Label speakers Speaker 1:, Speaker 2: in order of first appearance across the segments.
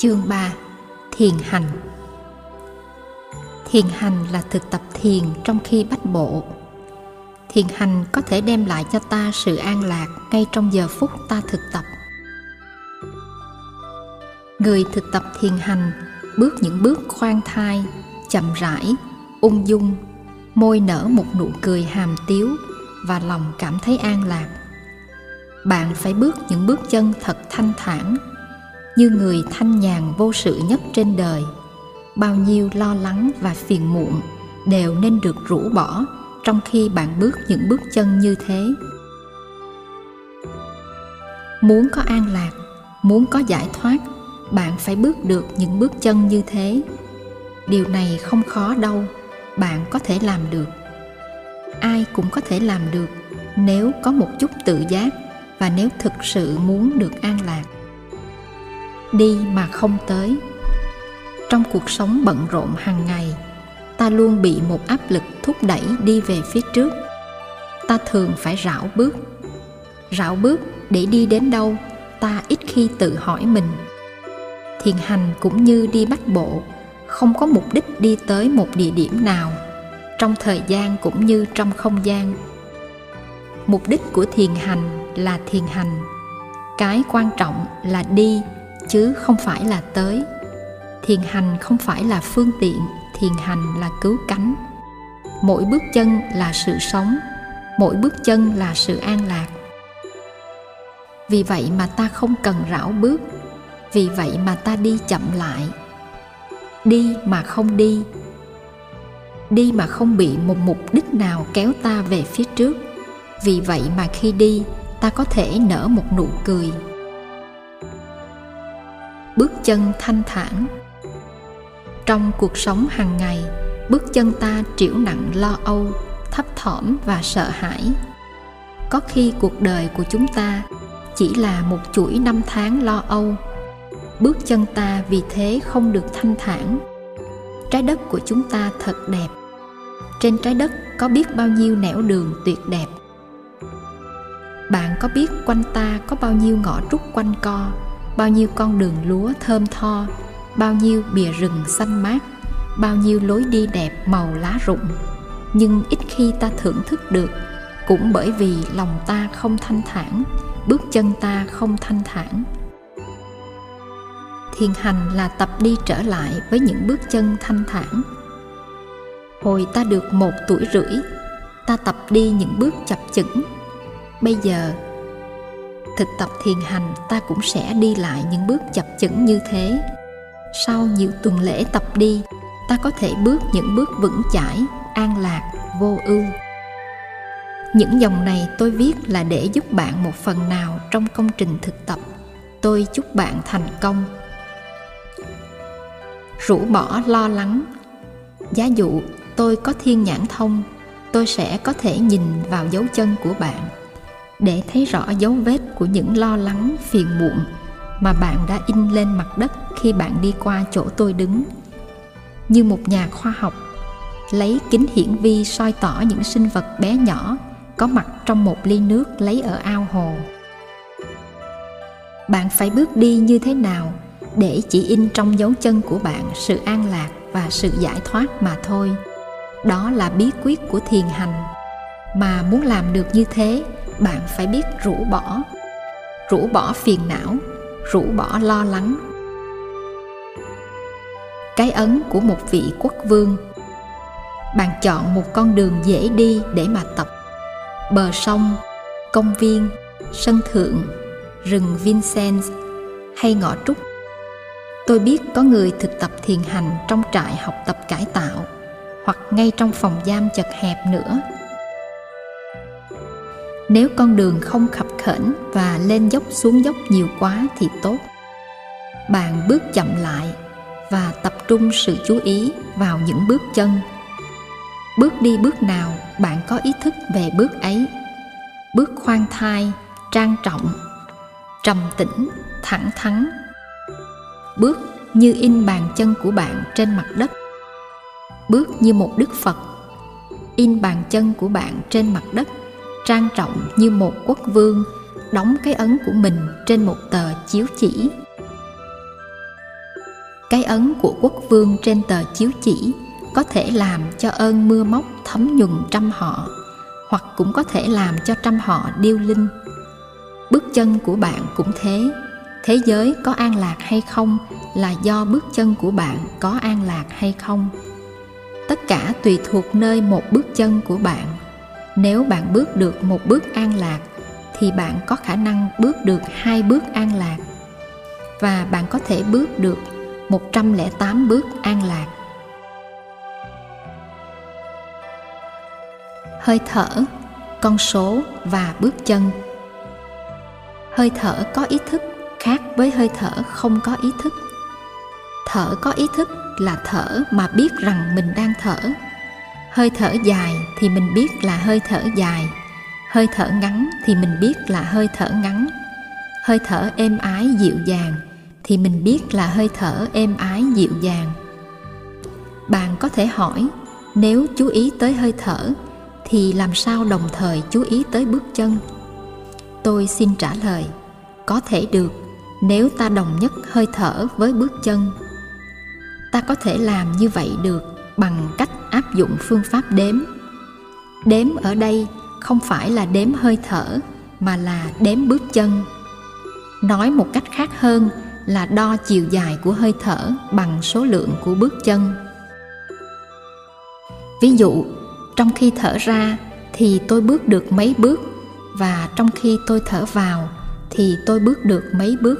Speaker 1: Chương 3 Thiền hành Thiền hành là thực tập thiền trong khi bách bộ. Thiền hành có thể đem lại cho ta sự an lạc ngay trong giờ phút ta thực tập. Người thực tập thiền hành bước những bước khoan thai, chậm rãi, ung dung, môi nở một nụ cười hàm tiếu và lòng cảm thấy an lạc. Bạn phải bước những bước chân thật thanh thản như người thanh nhàn vô sự nhất trên đời. Bao nhiêu lo lắng và phiền muộn đều nên được rũ bỏ trong khi bạn bước những bước chân như thế. Muốn có an lạc, muốn có giải thoát, bạn phải bước được những bước chân như thế. Điều này không khó đâu, bạn có thể làm được. Ai cũng có thể làm được nếu có một chút tự giác và nếu thực sự muốn được an lạc đi mà không tới. Trong cuộc sống bận rộn hàng ngày, ta luôn bị một áp lực thúc đẩy đi về phía trước. Ta thường phải rảo bước. Rảo bước để đi đến đâu, ta ít khi tự hỏi mình. Thiền hành cũng như đi bắt bộ, không có mục đích đi tới một địa điểm nào, trong thời gian cũng như trong không gian. Mục đích của thiền hành là thiền hành. Cái quan trọng là đi chứ không phải là tới. Thiền hành không phải là phương tiện, thiền hành là cứu cánh. Mỗi bước chân là sự sống, mỗi bước chân là sự an lạc. Vì vậy mà ta không cần rảo bước, vì vậy mà ta đi chậm lại. Đi mà không đi đi mà không bị một mục đích nào kéo ta về phía trước. Vì vậy mà khi đi, ta có thể nở một nụ cười bước chân thanh thản. Trong cuộc sống hàng ngày, bước chân ta triểu nặng lo âu, thấp thỏm và sợ hãi. Có khi cuộc đời của chúng ta chỉ là một chuỗi năm tháng lo âu. Bước chân ta vì thế không được thanh thản. Trái đất của chúng ta thật đẹp. Trên trái đất có biết bao nhiêu nẻo đường tuyệt đẹp. Bạn có biết quanh ta có bao nhiêu ngõ trúc quanh co? Bao nhiêu con đường lúa thơm tho, bao nhiêu bìa rừng xanh mát, bao nhiêu lối đi đẹp màu lá rụng. Nhưng ít khi ta thưởng thức được, cũng bởi vì lòng ta không thanh thản, bước chân ta không thanh thản. Thiền hành là tập đi trở lại với những bước chân thanh thản. Hồi ta được một tuổi rưỡi, ta tập đi những bước chập chững. Bây giờ thực tập thiền hành, ta cũng sẽ đi lại những bước chập chững như thế. Sau nhiều tuần lễ tập đi, ta có thể bước những bước vững chãi, an lạc, vô ưu. Những dòng này tôi viết là để giúp bạn một phần nào trong công trình thực tập. Tôi chúc bạn thành công. Rũ bỏ lo lắng. Giá dụ, tôi có thiên nhãn thông, tôi sẽ có thể nhìn vào dấu chân của bạn để thấy rõ dấu vết của những lo lắng, phiền muộn mà bạn đã in lên mặt đất khi bạn đi qua chỗ tôi đứng. Như một nhà khoa học, lấy kính hiển vi soi tỏ những sinh vật bé nhỏ có mặt trong một ly nước lấy ở ao hồ. Bạn phải bước đi như thế nào để chỉ in trong dấu chân của bạn sự an lạc và sự giải thoát mà thôi? Đó là bí quyết của thiền hành. Mà muốn làm được như thế bạn phải biết rũ bỏ. Rũ bỏ phiền não, rũ bỏ lo lắng. Cái ấn của một vị quốc vương. Bạn chọn một con đường dễ đi để mà tập. Bờ sông, công viên, sân thượng, rừng Vincennes hay ngõ trúc. Tôi biết có người thực tập thiền hành trong trại học tập cải tạo hoặc ngay trong phòng giam chật hẹp nữa nếu con đường không khập khểnh và lên dốc xuống dốc nhiều quá thì tốt. Bạn bước chậm lại và tập trung sự chú ý vào những bước chân. Bước đi bước nào, bạn có ý thức về bước ấy. Bước khoan thai, trang trọng, trầm tĩnh, thẳng thắn. Bước như in bàn chân của bạn trên mặt đất. Bước như một đức phật, in bàn chân của bạn trên mặt đất trang trọng như một quốc vương, đóng cái ấn của mình trên một tờ chiếu chỉ. Cái ấn của quốc vương trên tờ chiếu chỉ có thể làm cho ơn mưa móc thấm nhuần trăm họ, hoặc cũng có thể làm cho trăm họ điêu linh. Bước chân của bạn cũng thế. Thế giới có an lạc hay không là do bước chân của bạn có an lạc hay không. Tất cả tùy thuộc nơi một bước chân của bạn nếu bạn bước được một bước an lạc thì bạn có khả năng bước được hai bước an lạc và bạn có thể bước được 108 bước an lạc. Hơi thở, con số và bước chân. Hơi thở có ý thức khác với hơi thở không có ý thức. Thở có ý thức là thở mà biết rằng mình đang thở. Hơi thở dài thì mình biết là hơi thở dài. Hơi thở ngắn thì mình biết là hơi thở ngắn. Hơi thở êm ái dịu dàng thì mình biết là hơi thở êm ái dịu dàng bạn có thể hỏi, nếu chú ý tới hơi thở thì làm sao đồng thời chú ý tới bước chân tôi xin trả lời, có thể được nếu ta đồng nhất hơi thở với bước chân ta có thể làm như vậy được bằng cách áp dụng phương pháp đếm. Đếm ở đây không phải là đếm hơi thở, mà là đếm bước chân. Nói một cách khác hơn là đo chiều dài của hơi thở bằng số lượng của bước chân. Ví dụ, trong khi thở ra thì tôi bước được mấy bước, và trong khi tôi thở vào thì tôi bước được mấy bước.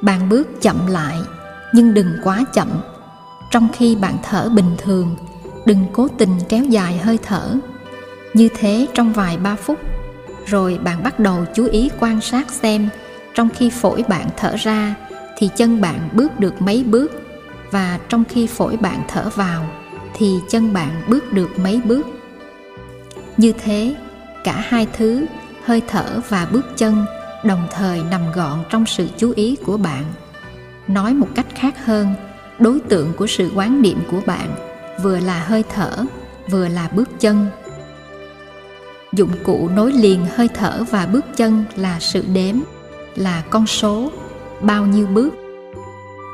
Speaker 1: Bạn bước chậm lại, nhưng đừng quá chậm trong khi bạn thở bình thường, đừng cố tình kéo dài hơi thở. Như thế trong vài ba phút, rồi bạn bắt đầu chú ý quan sát xem trong khi phổi bạn thở ra thì chân bạn bước được mấy bước và trong khi phổi bạn thở vào thì chân bạn bước được mấy bước. Như thế, cả hai thứ, hơi thở và bước chân, đồng thời nằm gọn trong sự chú ý của bạn. Nói một cách khác hơn đối tượng của sự quán niệm của bạn vừa là hơi thở, vừa là bước chân. Dụng cụ nối liền hơi thở và bước chân là sự đếm, là con số, bao nhiêu bước.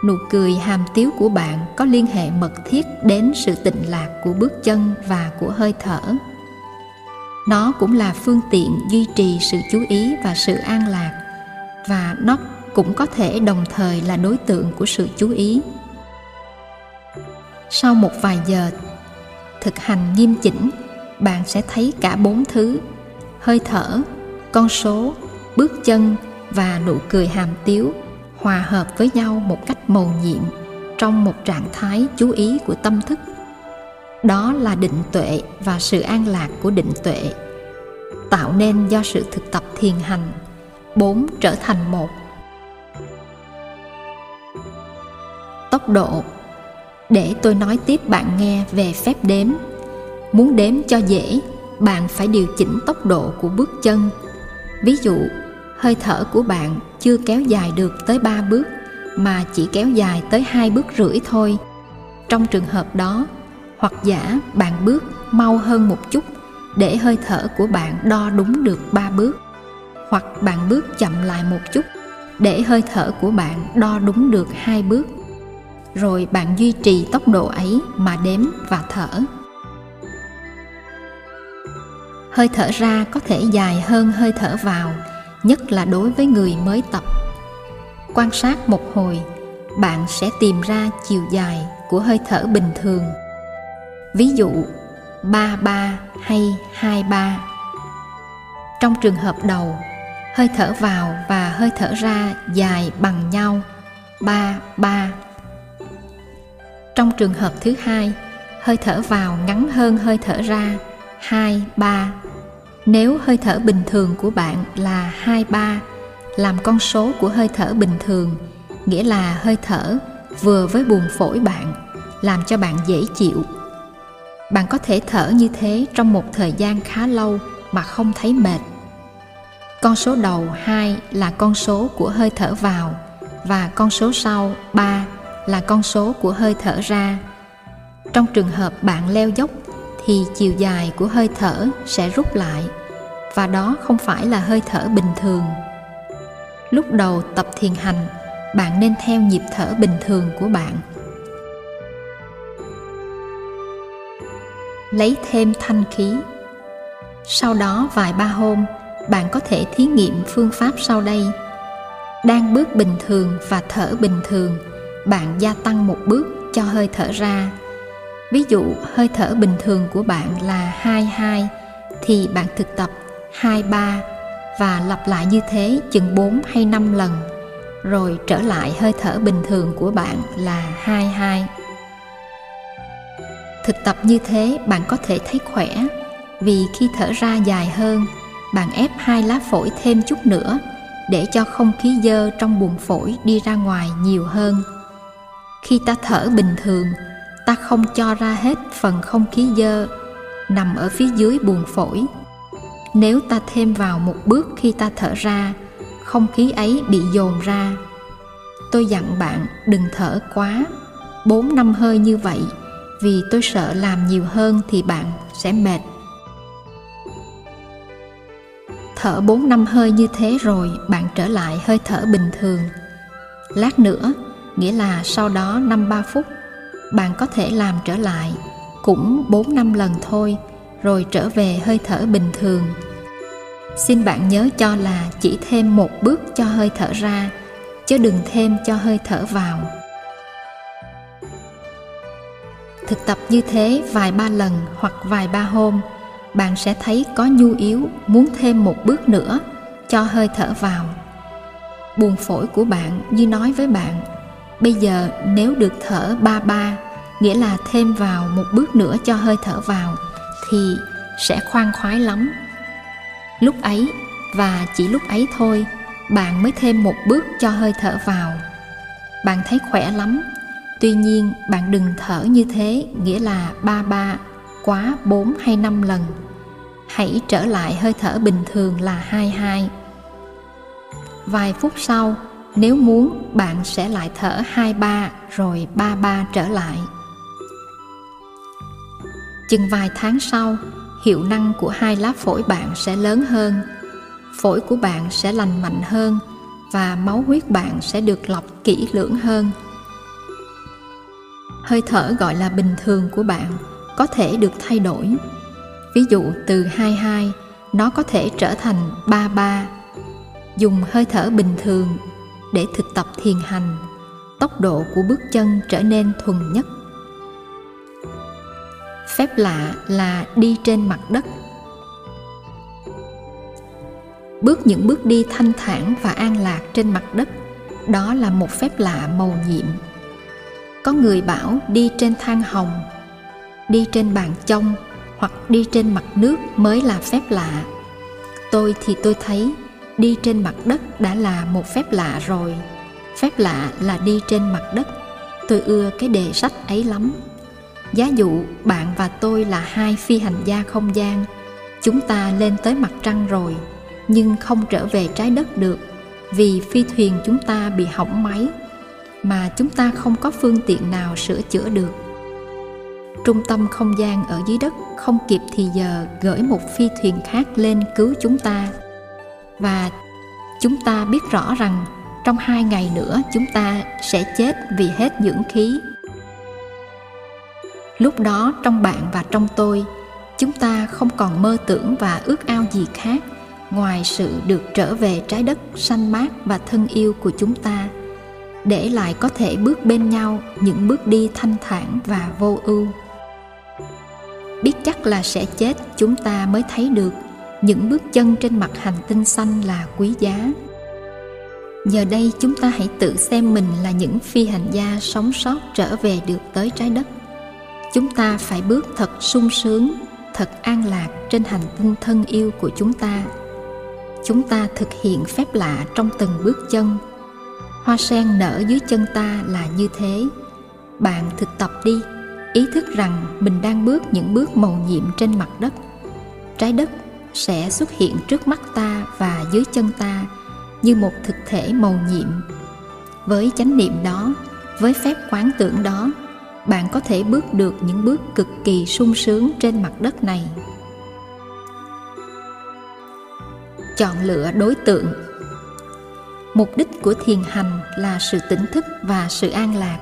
Speaker 1: Nụ cười hàm tiếu của bạn có liên hệ mật thiết đến sự tịnh lạc của bước chân và của hơi thở. Nó cũng là phương tiện duy trì sự chú ý và sự an lạc, và nó cũng có thể đồng thời là đối tượng của sự chú ý sau một vài giờ thực hành nghiêm chỉnh, bạn sẽ thấy cả bốn thứ. Hơi thở, con số, bước chân và nụ cười hàm tiếu hòa hợp với nhau một cách mầu nhiệm trong một trạng thái chú ý của tâm thức. Đó là định tuệ và sự an lạc của định tuệ, tạo nên do sự thực tập thiền hành. Bốn trở thành một. Tốc độ để tôi nói tiếp bạn nghe về phép đếm. Muốn đếm cho dễ, bạn phải điều chỉnh tốc độ của bước chân. Ví dụ, hơi thở của bạn chưa kéo dài được tới ba bước, mà chỉ kéo dài tới hai bước rưỡi thôi. Trong trường hợp đó, hoặc giả bạn bước mau hơn một chút để hơi thở của bạn đo đúng được ba bước, hoặc bạn bước chậm lại một chút để hơi thở của bạn đo đúng được hai bước rồi bạn duy trì tốc độ ấy mà đếm và thở. Hơi thở ra có thể dài hơn hơi thở vào, nhất là đối với người mới tập. Quan sát một hồi, bạn sẽ tìm ra chiều dài của hơi thở bình thường. Ví dụ, ba ba hay hai ba. Trong trường hợp đầu, hơi thở vào và hơi thở ra dài bằng nhau, ba ba trong trường hợp thứ hai hơi thở vào ngắn hơn hơi thở ra hai ba nếu hơi thở bình thường của bạn là 23, làm con số của hơi thở bình thường, nghĩa là hơi thở vừa với buồng phổi bạn, làm cho bạn dễ chịu. Bạn có thể thở như thế trong một thời gian khá lâu mà không thấy mệt. Con số đầu 2 là con số của hơi thở vào và con số sau 3 là con số của hơi thở ra. Trong trường hợp bạn leo dốc, thì chiều dài của hơi thở sẽ rút lại, và đó không phải là hơi thở bình thường. Lúc đầu tập thiền hành, bạn nên theo nhịp thở bình thường của bạn. Lấy thêm thanh khí. Sau đó vài ba hôm, bạn có thể thí nghiệm phương pháp sau đây. Đang bước bình thường và thở bình thường bạn gia tăng một bước cho hơi thở ra. Ví dụ, hơi thở bình thường của bạn là 22 thì bạn thực tập 23 và lặp lại như thế chừng 4 hay 5 lần, rồi trở lại hơi thở bình thường của bạn là 22 thực tập như thế, bạn có thể thấy khỏe, vì khi thở ra dài hơn, bạn ép hai lá phổi thêm chút nữa để cho không khí dơ trong buồng phổi đi ra ngoài nhiều hơn khi ta thở bình thường, ta không cho ra hết phần không khí dơ, nằm ở phía dưới buồng phổi. Nếu ta thêm vào một bước khi ta thở ra, không khí ấy bị dồn ra. Tôi dặn bạn đừng thở quá, bốn năm hơi như vậy, vì tôi sợ làm nhiều hơn thì bạn sẽ mệt. Thở bốn năm hơi như thế rồi, bạn trở lại hơi thở bình thường. Lát nữa nghĩa là sau đó năm ba phút, bạn có thể làm trở lại cũng bốn năm lần thôi, rồi trở về hơi thở bình thường. Xin bạn nhớ cho là chỉ thêm một bước cho hơi thở ra, chứ đừng thêm cho hơi thở vào. Thực tập như thế vài ba lần hoặc vài ba hôm, bạn sẽ thấy có nhu yếu muốn thêm một bước nữa cho hơi thở vào. Buồng phổi của bạn như nói với bạn bây giờ nếu được thở ba ba, nghĩa là thêm vào một bước nữa cho hơi thở vào, thì sẽ khoan khoái lắm. Lúc ấy, và chỉ lúc ấy thôi, bạn mới thêm một bước cho hơi thở vào. Bạn thấy khỏe lắm. Tuy nhiên, bạn đừng thở như thế, nghĩa là ba ba quá bốn hay năm lần. Hãy trở lại hơi thở bình thường là hai hai. Vài phút sau nếu muốn, bạn sẽ lại thở hai ba rồi ba ba trở lại. Chừng vài tháng sau, hiệu năng của hai lá phổi bạn sẽ lớn hơn, phổi của bạn sẽ lành mạnh hơn và máu huyết bạn sẽ được lọc kỹ lưỡng hơn. Hơi thở gọi là bình thường của bạn có thể được thay đổi. Ví dụ từ 22 nó có thể trở thành 33 dùng hơi thở bình thường để thực tập thiền hành, tốc độ của bước chân trở nên thuần nhất. Phép lạ là đi trên mặt đất. Bước những bước đi thanh thản và an lạc trên mặt đất, đó là một phép lạ màu nhiệm. Có người bảo đi trên than hồng, đi trên bàn chông hoặc đi trên mặt nước mới là phép lạ. Tôi thì tôi thấy đi trên mặt đất đã là một phép lạ rồi. Phép lạ là đi trên mặt đất. Tôi ưa cái đề sách ấy lắm. Giá dụ bạn và tôi là hai phi hành gia không gian. Chúng ta lên tới mặt trăng rồi, nhưng không trở về trái đất được vì phi thuyền chúng ta bị hỏng máy, mà chúng ta không có phương tiện nào sửa chữa được. Trung tâm không gian ở dưới đất không kịp thì giờ gửi một phi thuyền khác lên cứu chúng ta và chúng ta biết rõ rằng trong hai ngày nữa chúng ta sẽ chết vì hết dưỡng khí. Lúc đó trong bạn và trong tôi, chúng ta không còn mơ tưởng và ước ao gì khác ngoài sự được trở về trái đất xanh mát và thân yêu của chúng ta, để lại có thể bước bên nhau những bước đi thanh thản và vô ưu. Biết chắc là sẽ chết, chúng ta mới thấy được những bước chân trên mặt hành tinh xanh là quý giá. Giờ đây chúng ta hãy tự xem mình là những phi hành gia sống sót trở về được tới trái đất. Chúng ta phải bước thật sung sướng, thật an lạc trên hành tinh thân yêu của chúng ta. Chúng ta thực hiện phép lạ trong từng bước chân. Hoa sen nở dưới chân ta là như thế. Bạn thực tập đi, ý thức rằng mình đang bước những bước màu nhiệm trên mặt đất. Trái đất sẽ xuất hiện trước mắt ta và dưới chân ta như một thực thể màu nhiệm. Với chánh niệm đó, với phép quán tưởng đó, bạn có thể bước được những bước cực kỳ sung sướng trên mặt đất này. Chọn lựa đối tượng. Mục đích của thiền hành là sự tỉnh thức và sự an lạc.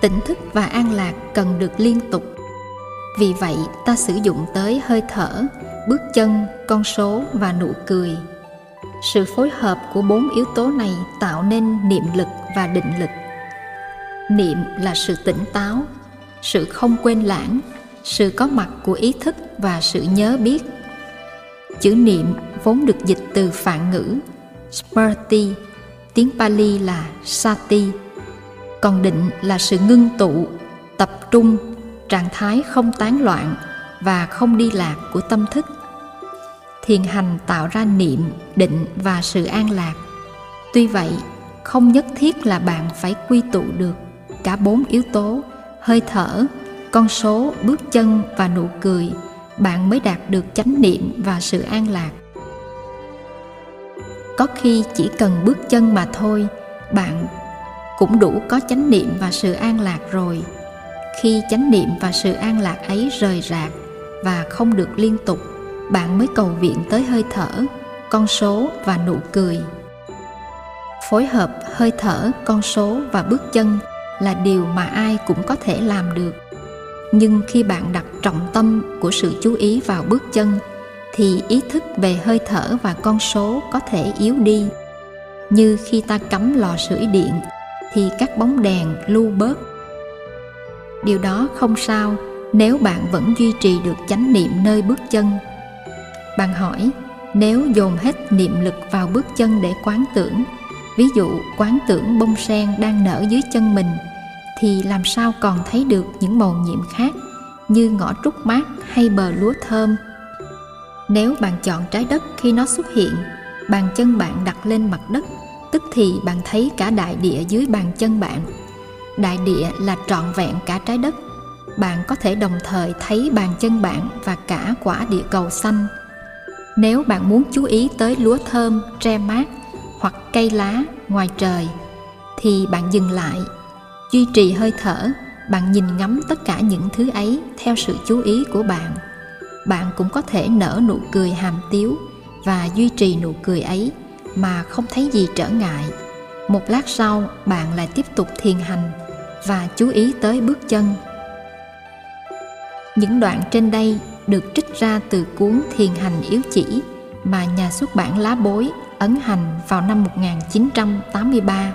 Speaker 1: Tỉnh thức và an lạc cần được liên tục. Vì vậy, ta sử dụng tới hơi thở bước chân, con số và nụ cười. Sự phối hợp của bốn yếu tố này tạo nên niệm lực và định lực. Niệm là sự tỉnh táo, sự không quên lãng, sự có mặt của ý thức và sự nhớ biết. Chữ niệm vốn được dịch từ phạn ngữ smrti tiếng pali là sati. Còn định là sự ngưng tụ, tập trung, trạng thái không tán loạn và không đi lạc của tâm thức. Thiền hành tạo ra niệm, định và sự an lạc. Tuy vậy, không nhất thiết là bạn phải quy tụ được cả bốn yếu tố, hơi thở, con số, bước chân và nụ cười. Bạn mới đạt được chánh niệm và sự an lạc. Có khi chỉ cần bước chân mà thôi, bạn cũng đủ có chánh niệm và sự an lạc rồi. Khi chánh niệm và sự an lạc ấy rời rạc và không được liên tục, bạn mới cầu viện tới hơi thở, con số và nụ cười. Phối hợp hơi thở, con số và bước chân là điều mà ai cũng có thể làm được. Nhưng khi bạn đặt trọng tâm của sự chú ý vào bước chân, thì ý thức về hơi thở và con số có thể yếu đi. Như khi ta cắm lò sưởi điện, thì các bóng đèn lưu bớt. Điều đó không sao nếu bạn vẫn duy trì được chánh niệm nơi bước chân, bạn hỏi, nếu dồn hết niệm lực vào bước chân để quán tưởng, ví dụ quán tưởng bông sen đang nở dưới chân mình, thì làm sao còn thấy được những màu nhiệm khác như ngõ trúc mát hay bờ lúa thơm? Nếu bạn chọn trái đất khi nó xuất hiện, bàn chân bạn đặt lên mặt đất, tức thì bạn thấy cả đại địa dưới bàn chân bạn. Đại địa là trọn vẹn cả trái đất bạn có thể đồng thời thấy bàn chân bạn và cả quả địa cầu xanh. Nếu bạn muốn chú ý tới lúa thơm, tre mát hoặc cây lá ngoài trời, thì bạn dừng lại, duy trì hơi thở, bạn nhìn ngắm tất cả những thứ ấy theo sự chú ý của bạn. Bạn cũng có thể nở nụ cười hàm tiếu và duy trì nụ cười ấy mà không thấy gì trở ngại. Một lát sau, bạn lại tiếp tục thiền hành và chú ý tới bước chân những đoạn trên đây được trích ra từ cuốn Thiền hành yếu chỉ mà nhà xuất bản Lá Bối ấn hành vào năm 1983.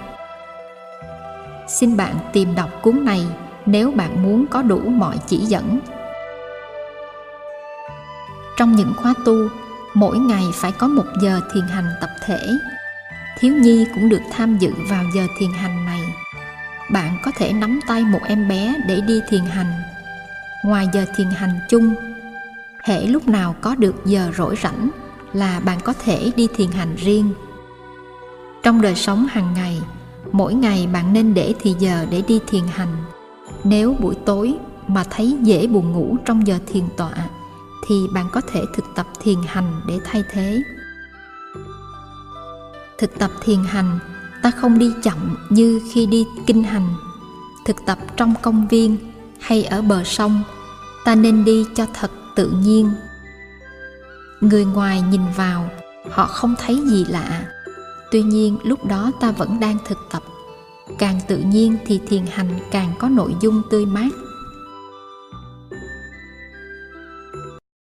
Speaker 1: Xin bạn tìm đọc cuốn này nếu bạn muốn có đủ mọi chỉ dẫn. Trong những khóa tu, mỗi ngày phải có một giờ thiền hành tập thể. Thiếu nhi cũng được tham dự vào giờ thiền hành này. Bạn có thể nắm tay một em bé để đi thiền hành. Ngoài giờ thiền hành chung, hễ lúc nào có được giờ rỗi rảnh là bạn có thể đi thiền hành riêng. Trong đời sống hàng ngày, mỗi ngày bạn nên để thì giờ để đi thiền hành. Nếu buổi tối mà thấy dễ buồn ngủ trong giờ thiền tọa thì bạn có thể thực tập thiền hành để thay thế. Thực tập thiền hành ta không đi chậm như khi đi kinh hành. Thực tập trong công viên hay ở bờ sông ta nên đi cho thật tự nhiên. Người ngoài nhìn vào, họ không thấy gì lạ. Tuy nhiên, lúc đó ta vẫn đang thực tập. Càng tự nhiên thì thiền hành càng có nội dung tươi mát.